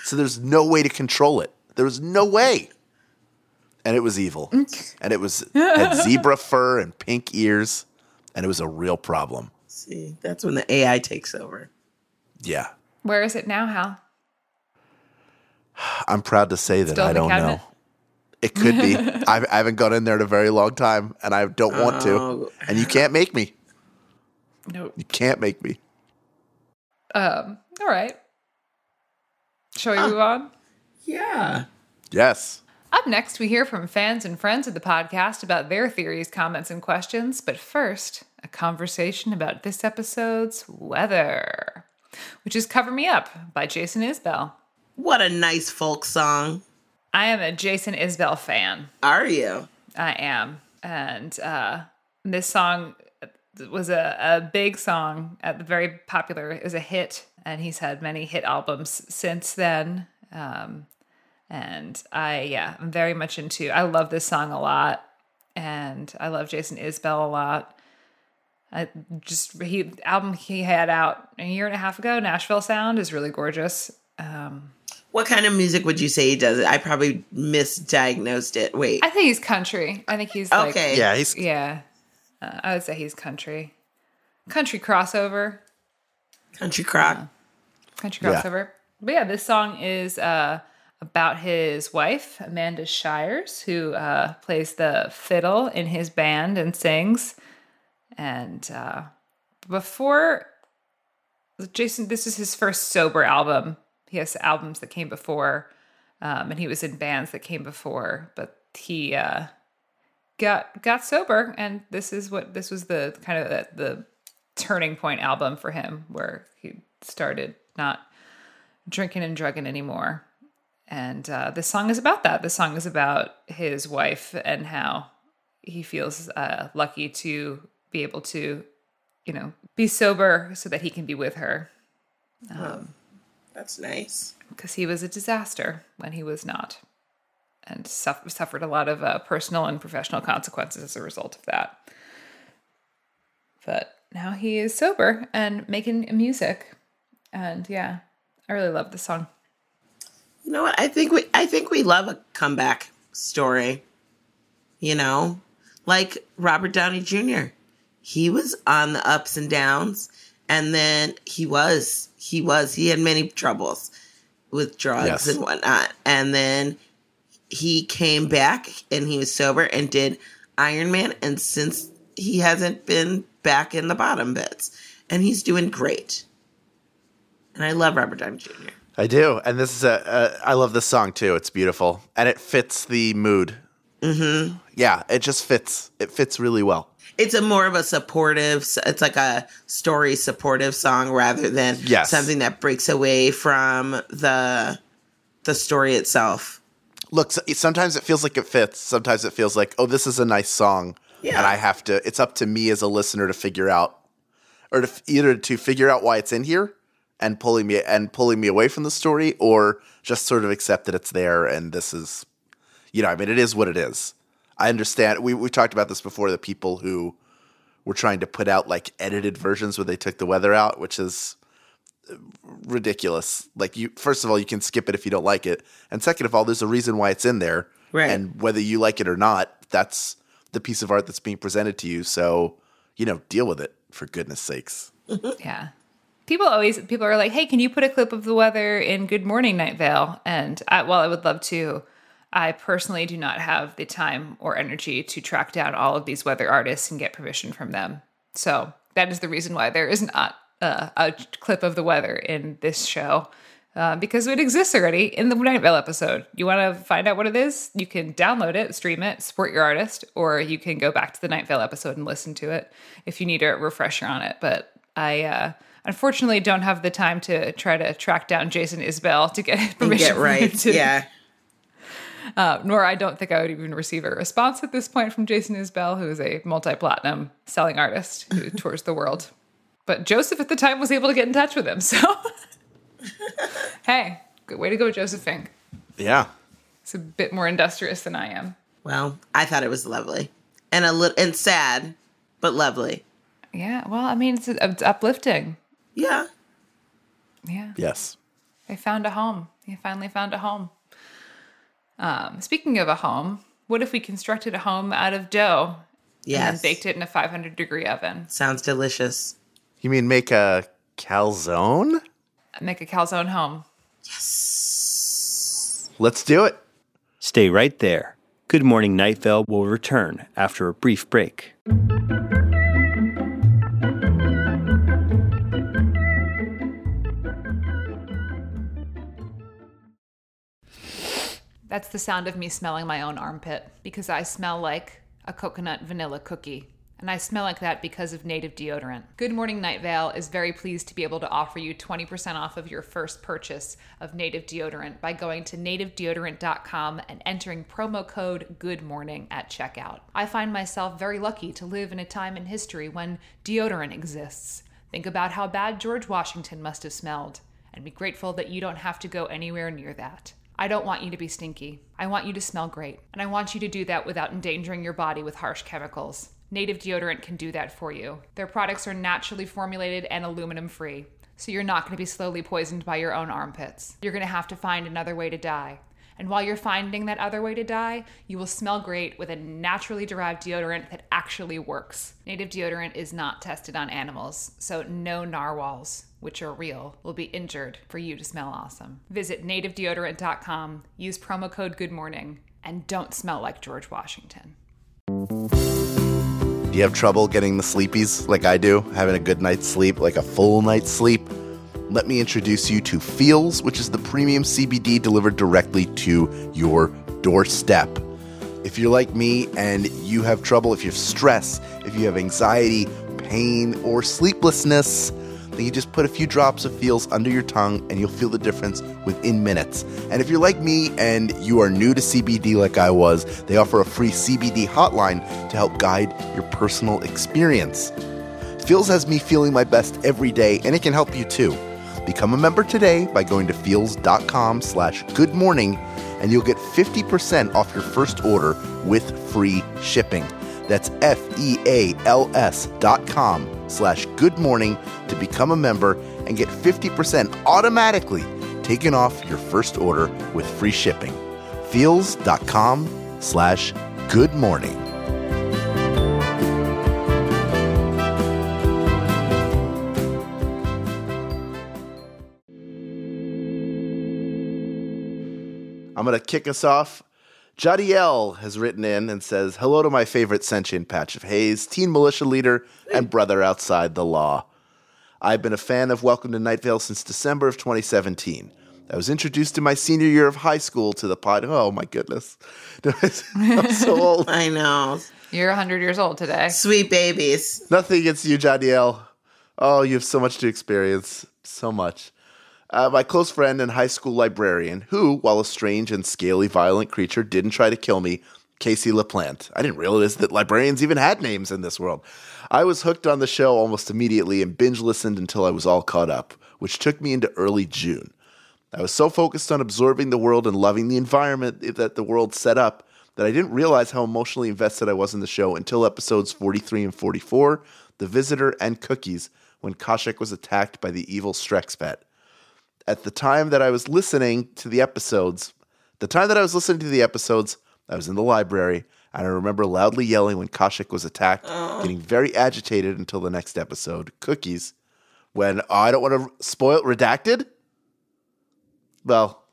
So there's no way to control it. There was no way. And it was evil. and it was had zebra fur and pink ears and it was a real problem. See, that's when the AI takes over. Yeah. Where is it now, Hal? I'm proud to say that Still I don't cabinet? know. It could be. I've, I haven't gone in there in a very long time, and I don't want to. Oh. And you can't make me. Nope. You can't make me. Um, all right. Shall we move on? Yeah. Yes. Up next, we hear from fans and friends of the podcast about their theories, comments, and questions. But first, a conversation about this episode's weather, which is Cover Me Up by Jason Isbell. What a nice folk song. I am a Jason Isbell fan. Are you? I am. And uh, this song was a, a big song, at the very popular. It was a hit, and he's had many hit albums since then. Um, and I, yeah, I'm very much into. I love this song a lot, and I love Jason Isbell a lot. I just he album he had out a year and a half ago, Nashville Sound, is really gorgeous. Um, What kind of music would you say he does? I probably misdiagnosed it. Wait. I think he's country. I think he's like, Okay. Yeah, he's Yeah, uh, I would say he's country, country crossover, Country crock. country Yeah. crossover. But yeah, this song is uh, about his wife Amanda Shires, who uh, plays the fiddle in his band and sings. And uh, before Jason, this is his first sober album. He has albums that came before, um, and he was in bands that came before, but he uh, got got sober, and this is what this was the kind of the, the turning point album for him, where he started not drinking and drugging anymore. And uh, this song is about that. This song is about his wife and how he feels uh, lucky to be able to, you know, be sober so that he can be with her That's nice. because he was a disaster when he was not and suff- suffered a lot of uh, personal and professional consequences as a result of that. But now he is sober and making music. And yeah, I really love the song. You know what? I think we I think we love a comeback story. You know, like Robert Downey Jr. He was on the ups and downs, and then he was he was he had many troubles with drugs Yes. and whatnot, and then he came back and he was sober and did Iron Man, and since he hasn't been back in the bottom bits, and he's doing great. And I love Robert Downey Jr. I do, and this is a. a I love this song too. It's beautiful, and it fits the mood. Mm-hmm. Yeah, it just fits. It fits really well. it's a more of a supportive it's like a story supportive song rather than Yes. something that breaks away from the the story itself Look, sometimes it feels like it fits. Sometimes it feels like, oh, this is a nice song, Yeah. and I have to. It's up to me as a listener to figure out, or to either to figure out why it's in here and pulling me and pulling me away from the story, or just sort of accept that it's there and this is, you know, I mean, it is what it is. I understand. We we talked about this before. The people who were trying to put out like edited versions where they took the weather out, which is ridiculous. Like you, first of all, you can skip it if you don't like it, and second of all, there's a reason why it's in there, Right. And whether you like it or not, that's the piece of art that's being presented to you. So you know, deal with it for goodness sakes. Yeah. People always people are like, "Hey, can you put a clip of the weather in Good Morning Night Vale?" And I, while I would love to, I personally do not have the time or energy to track down all of these weather artists and get permission from them. So that is the reason why there is not uh, a clip of the weather in this show. Uh, because it exists already in the Night Vale episode. You want to find out what it is? You can download it, stream it, support your artist, or you can go back to the Night Vale episode and listen to it if you need a refresher on it. But I uh, unfortunately don't have the time to try to track down Jason Isbell to get permission. get right to- yeah Uh, nor I don't think I would even receive a response at this point from Jason Isbell, who is a multi-platinum selling artist who tours the world. But Joseph at the time was able to get in touch with him. So, hey, good way to go, Joseph Fink. Yeah, It's a bit more industrious than I am. well i thought it was lovely and a little and sad but lovely Yeah, well, I mean, it's, it's uplifting. yeah Yeah. yes, They found a home. They finally found a home. Um, speaking of a home, what if we constructed a home out of dough And then Yes. baked it in a 500 degree oven. Sounds delicious. You mean make a calzone? Make a calzone home. Yes. Let's do it. Stay right there. Good Morning Night Vale will return after a brief break. That's the sound of me smelling my own armpit because I smell like a coconut vanilla cookie. And I smell like that because of native deodorant. Good Morning Night Vale is very pleased to be able to offer you 20% off of your first purchase of native deodorant by going to nativedeodorant.com and entering promo code Good Morning at checkout. I find myself very lucky to live in a time in history when deodorant exists. Think about how bad George Washington must have smelled, and be grateful that you don't have to go anywhere near that. I don't want you to be stinky. I want you to smell great. And I want you to do that without endangering your body with harsh chemicals. Native deodorant can do that for you. Their products are naturally formulated and aluminum free, so you're not going to be slowly poisoned by your own armpits. You're going to have to find another way to die. And while you're finding that other way to die, you will smell great with a naturally derived deodorant that actually works. Native deodorant is not tested on animals, so no narwhals, which are real, will be injured for you to smell awesome. Visit nativedeodorant.com, use promo code GOODMORNING, and don't smell like George Washington. Do you have trouble getting the sleepies like I do? Having a good night's sleep, like a full night's sleep? Let me introduce you to Feals, which is the premium CBD delivered directly to your doorstep. If you're like me and you have trouble, if you have stress, if you have anxiety, pain, or sleeplessness, then you just put a few drops of Feals under your tongue and you'll feel the difference within minutes. And if you're like me and you are new to CBD like I was, they offer a free CBD hotline to help guide your personal experience. Feals has me feeling my best every day, and it can help you too. Become a member today by going to feals.com slash good morning, and you'll get 50% off your first order with free shipping. That's E F-E-A-L-S dot com slash good morning to become a member and get 50% automatically taken off your first order with free shipping. Feals.com slash good morning. I'm going to kick us off. Jadiel has written in and says, Hello to my favorite sentient patch of haze, teen militia leader, and brother outside the law. I've been a fan of Welcome to Night Vale since December of 2017. I was introduced in my senior year of high school to the pod. Oh my goodness. I'm so old. I know. You're 100 years old today. Sweet babies. Nothing against you, Jadiel. Oh, you have so much to experience. So much. Uh, my close friend and high school librarian, who, while a strange and scaly violent creature, didn't try to kill me, Casey LaPlante. I didn't realize that librarians even had names in this world. I was hooked on the show almost immediately and binge listened until I was all caught up, which took me into early June. I was so focused on absorbing the world and loving the environment that the world set up that I didn't realize how emotionally invested I was in the show until episodes 43 and 44, The Visitor and Cookies, when Khoshekh was attacked by the evil Strex pet. At the time that I was listening to the episodes, the time that I was listening to the episodes, I was in the library, and I remember loudly yelling when Khoshekh was attacked, oh. getting very agitated until the next episode, Cookies, when oh, I don't want to spoil redacted. Well,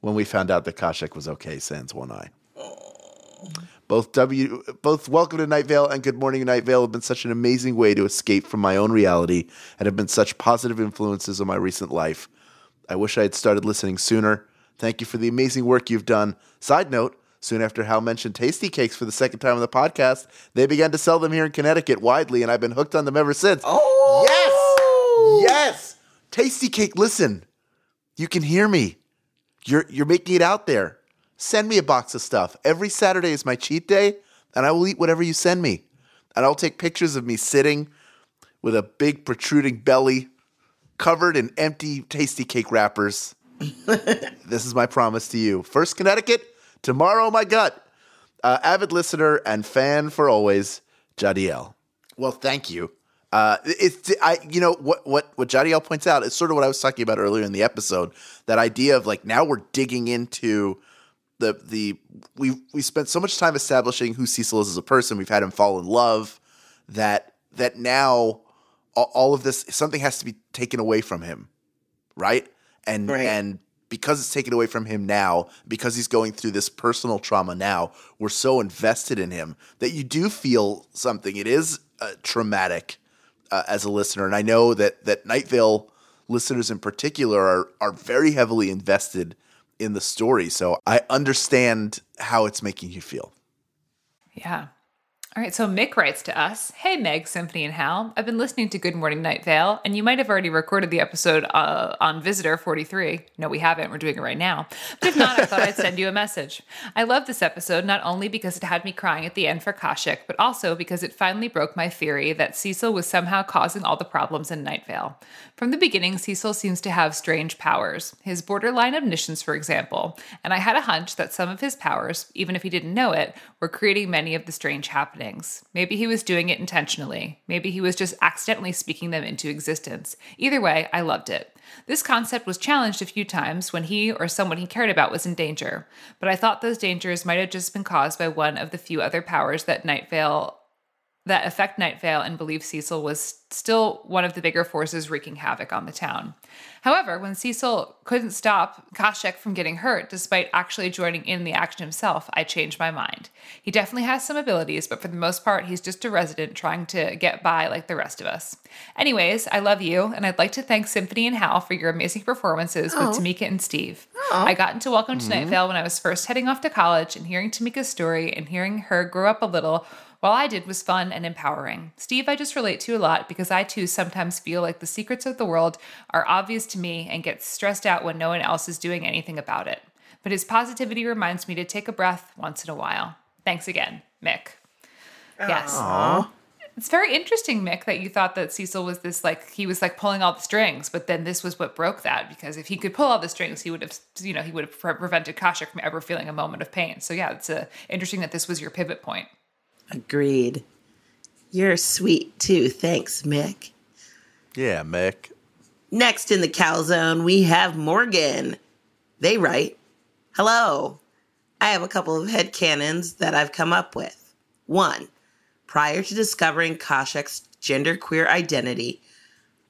when we found out that Khoshekh was okay, sans one eye. Oh. Both W, both Welcome to Night Vale and Good Morning Night Vale have been such an amazing way to escape from my own reality and have been such positive influences on my recent life. I wish I had started listening sooner. Thank you for the amazing work you've done. Side note, soon after Hal mentioned tasty cakes for the second time on the podcast, they began to sell them here in Connecticut widely, and I've been hooked on them ever since. Oh. Yes! Yes! Tasty cake, listen. You can hear me. You're you're making it out there. Send me a box of stuff. Every Saturday is my cheat day, and I will eat whatever you send me. And I'll take pictures of me sitting with a big protruding belly covered in empty tasty cake wrappers. this is my promise to you. First Connecticut, tomorrow my gut. Uh, avid listener and fan for always, Jadiel. Well, thank you. Uh, it's I you know what what what Jadiel points out is sort of what I was talking about earlier in the episode. That idea of like now we're digging into the the we we spent so much time establishing who Cecil is as a person. We've had him fall in love that that now all, of this something has to be taken away from him, right? And Right. and because it's taken away from him now, because he's going through this personal trauma now, we're so invested in him that you do feel something. It is uh, traumatic uh, as a listener, and I know that that Night Vale listeners in particular are are very heavily invested in the story. So I understand how it's making you feel. Yeah. All right, so Mick writes to us Hey, Meg, Symphony, and Hal. I've been listening to Good Morning Night Vale, and you might have already recorded the episode uh, on Visitor 43. No, we haven't. We're doing it right now. But if not, I thought I'd send you a message. I love this episode not only because it had me crying at the end for Khoshekh, but also because it finally broke my theory that Cecil was somehow causing all the problems in Night Vale. From the beginning, Cecil seems to have strange powers, his borderline omniscience, for example, and I had a hunch that some of his powers, even if he didn't know it, were creating many of the strange happenings. Maybe he was doing it intentionally. Maybe he was just accidentally speaking them into existence. Either way, I loved it. This concept was challenged a few times when he or someone he cared about was in danger, but I thought those dangers might have just been caused by one of the few other powers that Night Vale that affect Night Vale and believe Cecil was still one of the bigger forces wreaking havoc on the town. However, when Cecil couldn't stop Khoshekh from getting hurt despite actually joining in the action himself, I changed my mind. He definitely has some abilities, but for the most part, he's just a resident trying to get by like the rest of us. Anyways, I love you, and I'd like to thank Symphony and Hal for your amazing performances with oh. Tamika and Steve. Oh. I got into Welcome to Night mm-hmm. Vale when I was first heading off to college, and hearing Tamika's story and hearing her grow up a little while I did was fun and empowering. Steve, I just relate to a lot because I too sometimes feel like the secrets of the world are obvious to me and get stressed out when no one else is doing anything about it. But his positivity reminds me to take a breath once in a while. Thanks again, Mick. Yes. It's very interesting, Mick, that you thought that Cecil was this like he was like pulling all the strings, but then this was what broke that because if he could pull all the strings, he would have you know he would have pre- prevented Khoshekh from ever feeling a moment of pain. So yeah, it's uh, interesting that this was your pivot point. Agreed. You're sweet too. Thanks, Mick. Yeah, Mick. Next in the calzone, we have Morgan. They write, Hello. I have a couple of head headcanons that I've come up with. One, prior to discovering Khoshekh's genderqueer identity,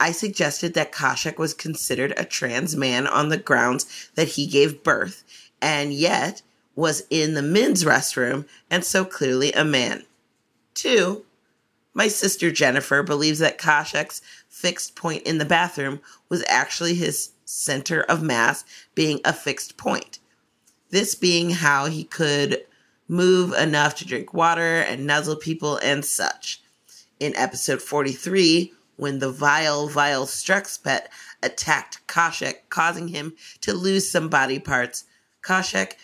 I suggested that Khoshekh was considered a trans man on the grounds that he gave birth and yet was in the men's restroom and so clearly a man. Two, my sister Jennifer believes that Khoshekh's fixed point in the bathroom was actually his center of mass being a fixed point. This being how he could move enough to drink water and nuzzle people and such. In episode 43, when the vile, vile Strex pet attacked Khoshekh, causing him to lose some body parts, Khoshekh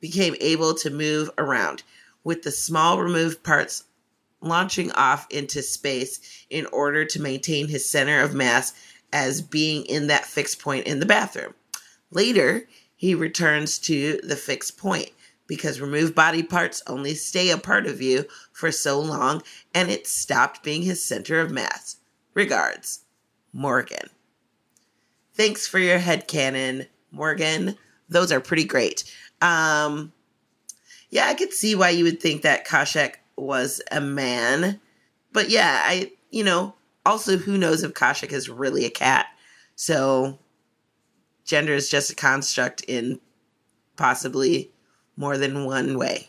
became able to move around, with the small removed parts launching off into space in order to maintain his center of mass as being in that fixed point in the bathroom. Later, he returns to the fixed point because removed body parts only stay a part of you for so long and it stopped being his center of mass. Regards, Morgan. Thanks for your headcanon, Morgan. Those are pretty great. Um, yeah, I could see why you would think that Khoshekh was a man. But yeah, I, you know, also who knows if Khoshekh is really a cat. So gender is just a construct in possibly more than one way.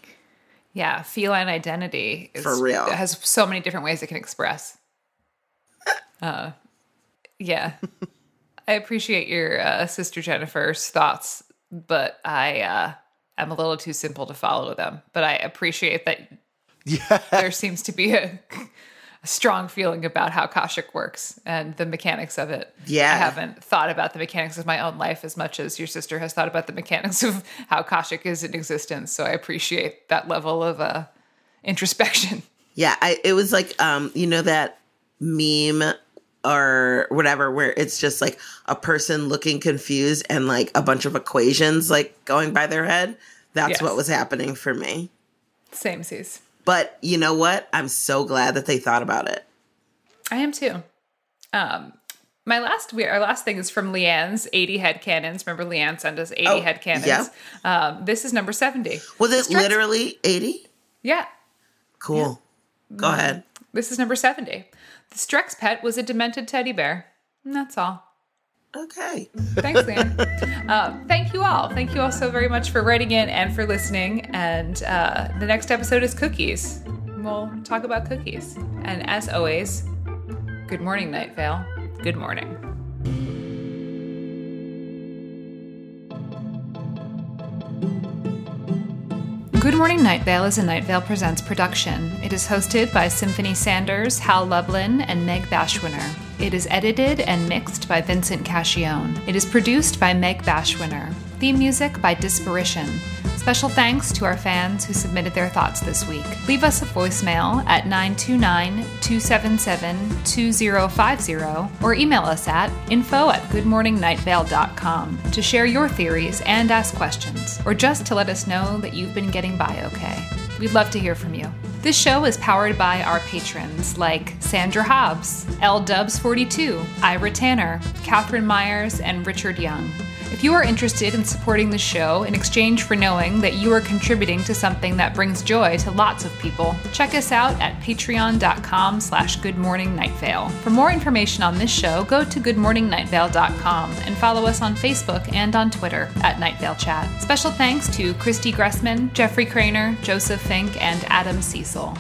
Yeah, feline identity is, For real. has so many different ways it can express. uh, yeah, I appreciate your uh, sister Jennifer's thoughts, but I uh, am a little too simple to follow them. But I appreciate that Yeah. there seems to be a, a strong feeling about how Khoshekh works and the mechanics of it. Yeah. I haven't thought about the mechanics of my own life as much as your sister has thought about the mechanics of how Khoshekh is in existence. So I appreciate that level of uh, introspection. Yeah, I, it was like um, you know that meme or whatever where it's just like a person looking confused and like a bunch of equations like going by their head. That's Yes. what was happening for me. Same sees. But you know what? I'm so glad that they thought about it. I am too. Um, My last we our last thing is from Leanne's 80 head canons. Remember Leanne sent us 80 Oh, head canons. yeah. Um, this is number 70. Was it literally 80? Yeah. Cool. Go ahead. This is number 70. The Strex pet was a demented teddy bear. And that's all. Okay. Thanks, Leanne. um, thank you all. Thank you all so very much for writing in and for listening. And uh, the next episode is cookies. We'll talk about cookies. And as always, good morning, Night Vale. Good morning. Good Morning Night Vale is a Night Vale Presents production. It is hosted by Symphony Sanders, Hal Lublin, and Meg Bashwiner. It is edited and mixed by Vincent Cacchione. It is produced by Meg Bashwiner. Theme music by Disparition. Special thanks to our fans who submitted their thoughts this week. Leave us a voicemail at 929 277 2050 or email us at info at goodmorningnightVale.com to share your theories and ask questions, or just to let us know that you've been getting by okay. We'd love to hear from you. This show is powered by our patrons like Sandra Hobbs, L Dubs 42, Ira Tanner, Catherine Myers, and Richard Young. If you are interested in supporting the show in exchange for knowing that you are contributing to something that brings joy to lots of people, check us out at patreon.com slash goodmorningnightVale. For more information on this show, go to goodmorningnightVale.com and follow us on Facebook and on Twitter at Night Vale Chat. Special thanks to Christy Gressman, Jeffrey Cranor, Joseph Fink, and Adam Cecil.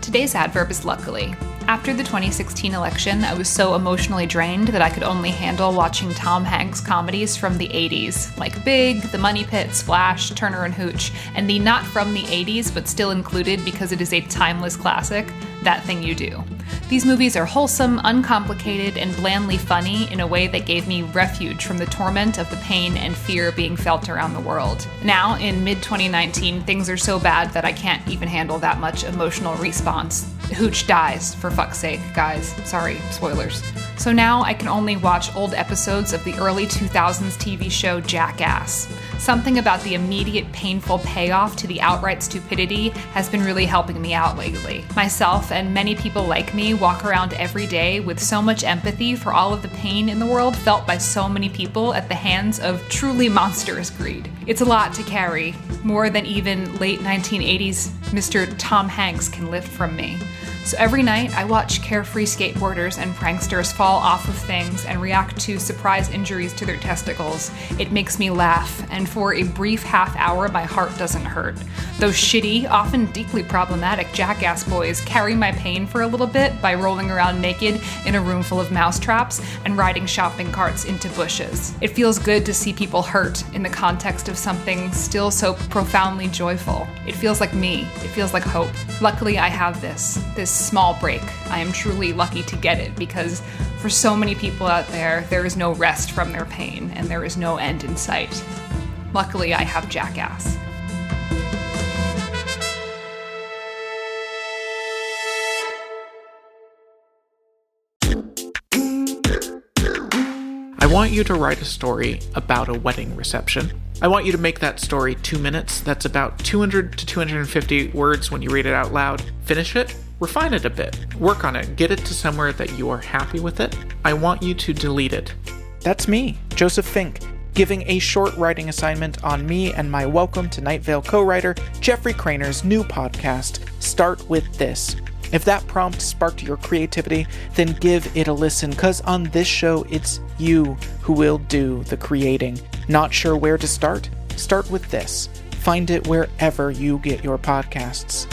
Today's adverb is luckily. After the 2016 election, I was so emotionally drained that I could only handle watching Tom Hanks comedies from the 80s, like Big, The Money Pit, Splash, Turner and Hooch, and the not from the 80s but still included because it is a timeless classic, That Thing You Do. These movies are wholesome, uncomplicated, and blandly funny in a way that gave me refuge from the torment of the pain and fear being felt around the world. Now, in mid 2019, things are so bad that I can't even handle that much emotional response. Hooch dies, for fuck's sake, guys. Sorry, spoilers. So now I can only watch old episodes of the early 2000s TV show Jackass. Something about the immediate painful payoff to the outright stupidity has been really helping me out lately. Myself and many people like me walk around every day with so much empathy for all of the pain in the world felt by so many people at the hands of truly monstrous greed. It's a lot to carry, more than even late 1980s Mr. Tom Hanks can lift from me. So every night, I watch carefree skateboarders and pranksters fall off of things and react to surprise injuries to their testicles. It makes me laugh, and for a brief half hour, my heart doesn't hurt. Those shitty, often deeply problematic jackass boys carry my pain for a little bit by rolling around naked in a room full of mousetraps and riding shopping carts into bushes. It feels good to see people hurt in the context of something still so profoundly joyful. It feels like me. It feels like hope. Luckily, I have this, this small break. I am truly lucky to get it because for so many people out there, there is no rest from their pain and there is no end in sight. Luckily, I have Jackass. I want you to write a story about a wedding reception. I want you to make that story two minutes. That's about 200 to 250 words when you read it out loud. Finish it, refine it a bit, work on it, get it to somewhere that you are happy with it. I want you to delete it. That's me, Joseph Fink, giving a short writing assignment on me and my Welcome to Night Vale co writer, Jeffrey Cranor's new podcast, Start With This. If that prompt sparked your creativity, then give it a listen, because on this show, it's you who will do the creating. Not sure where to start? Start with this. Find it wherever you get your podcasts.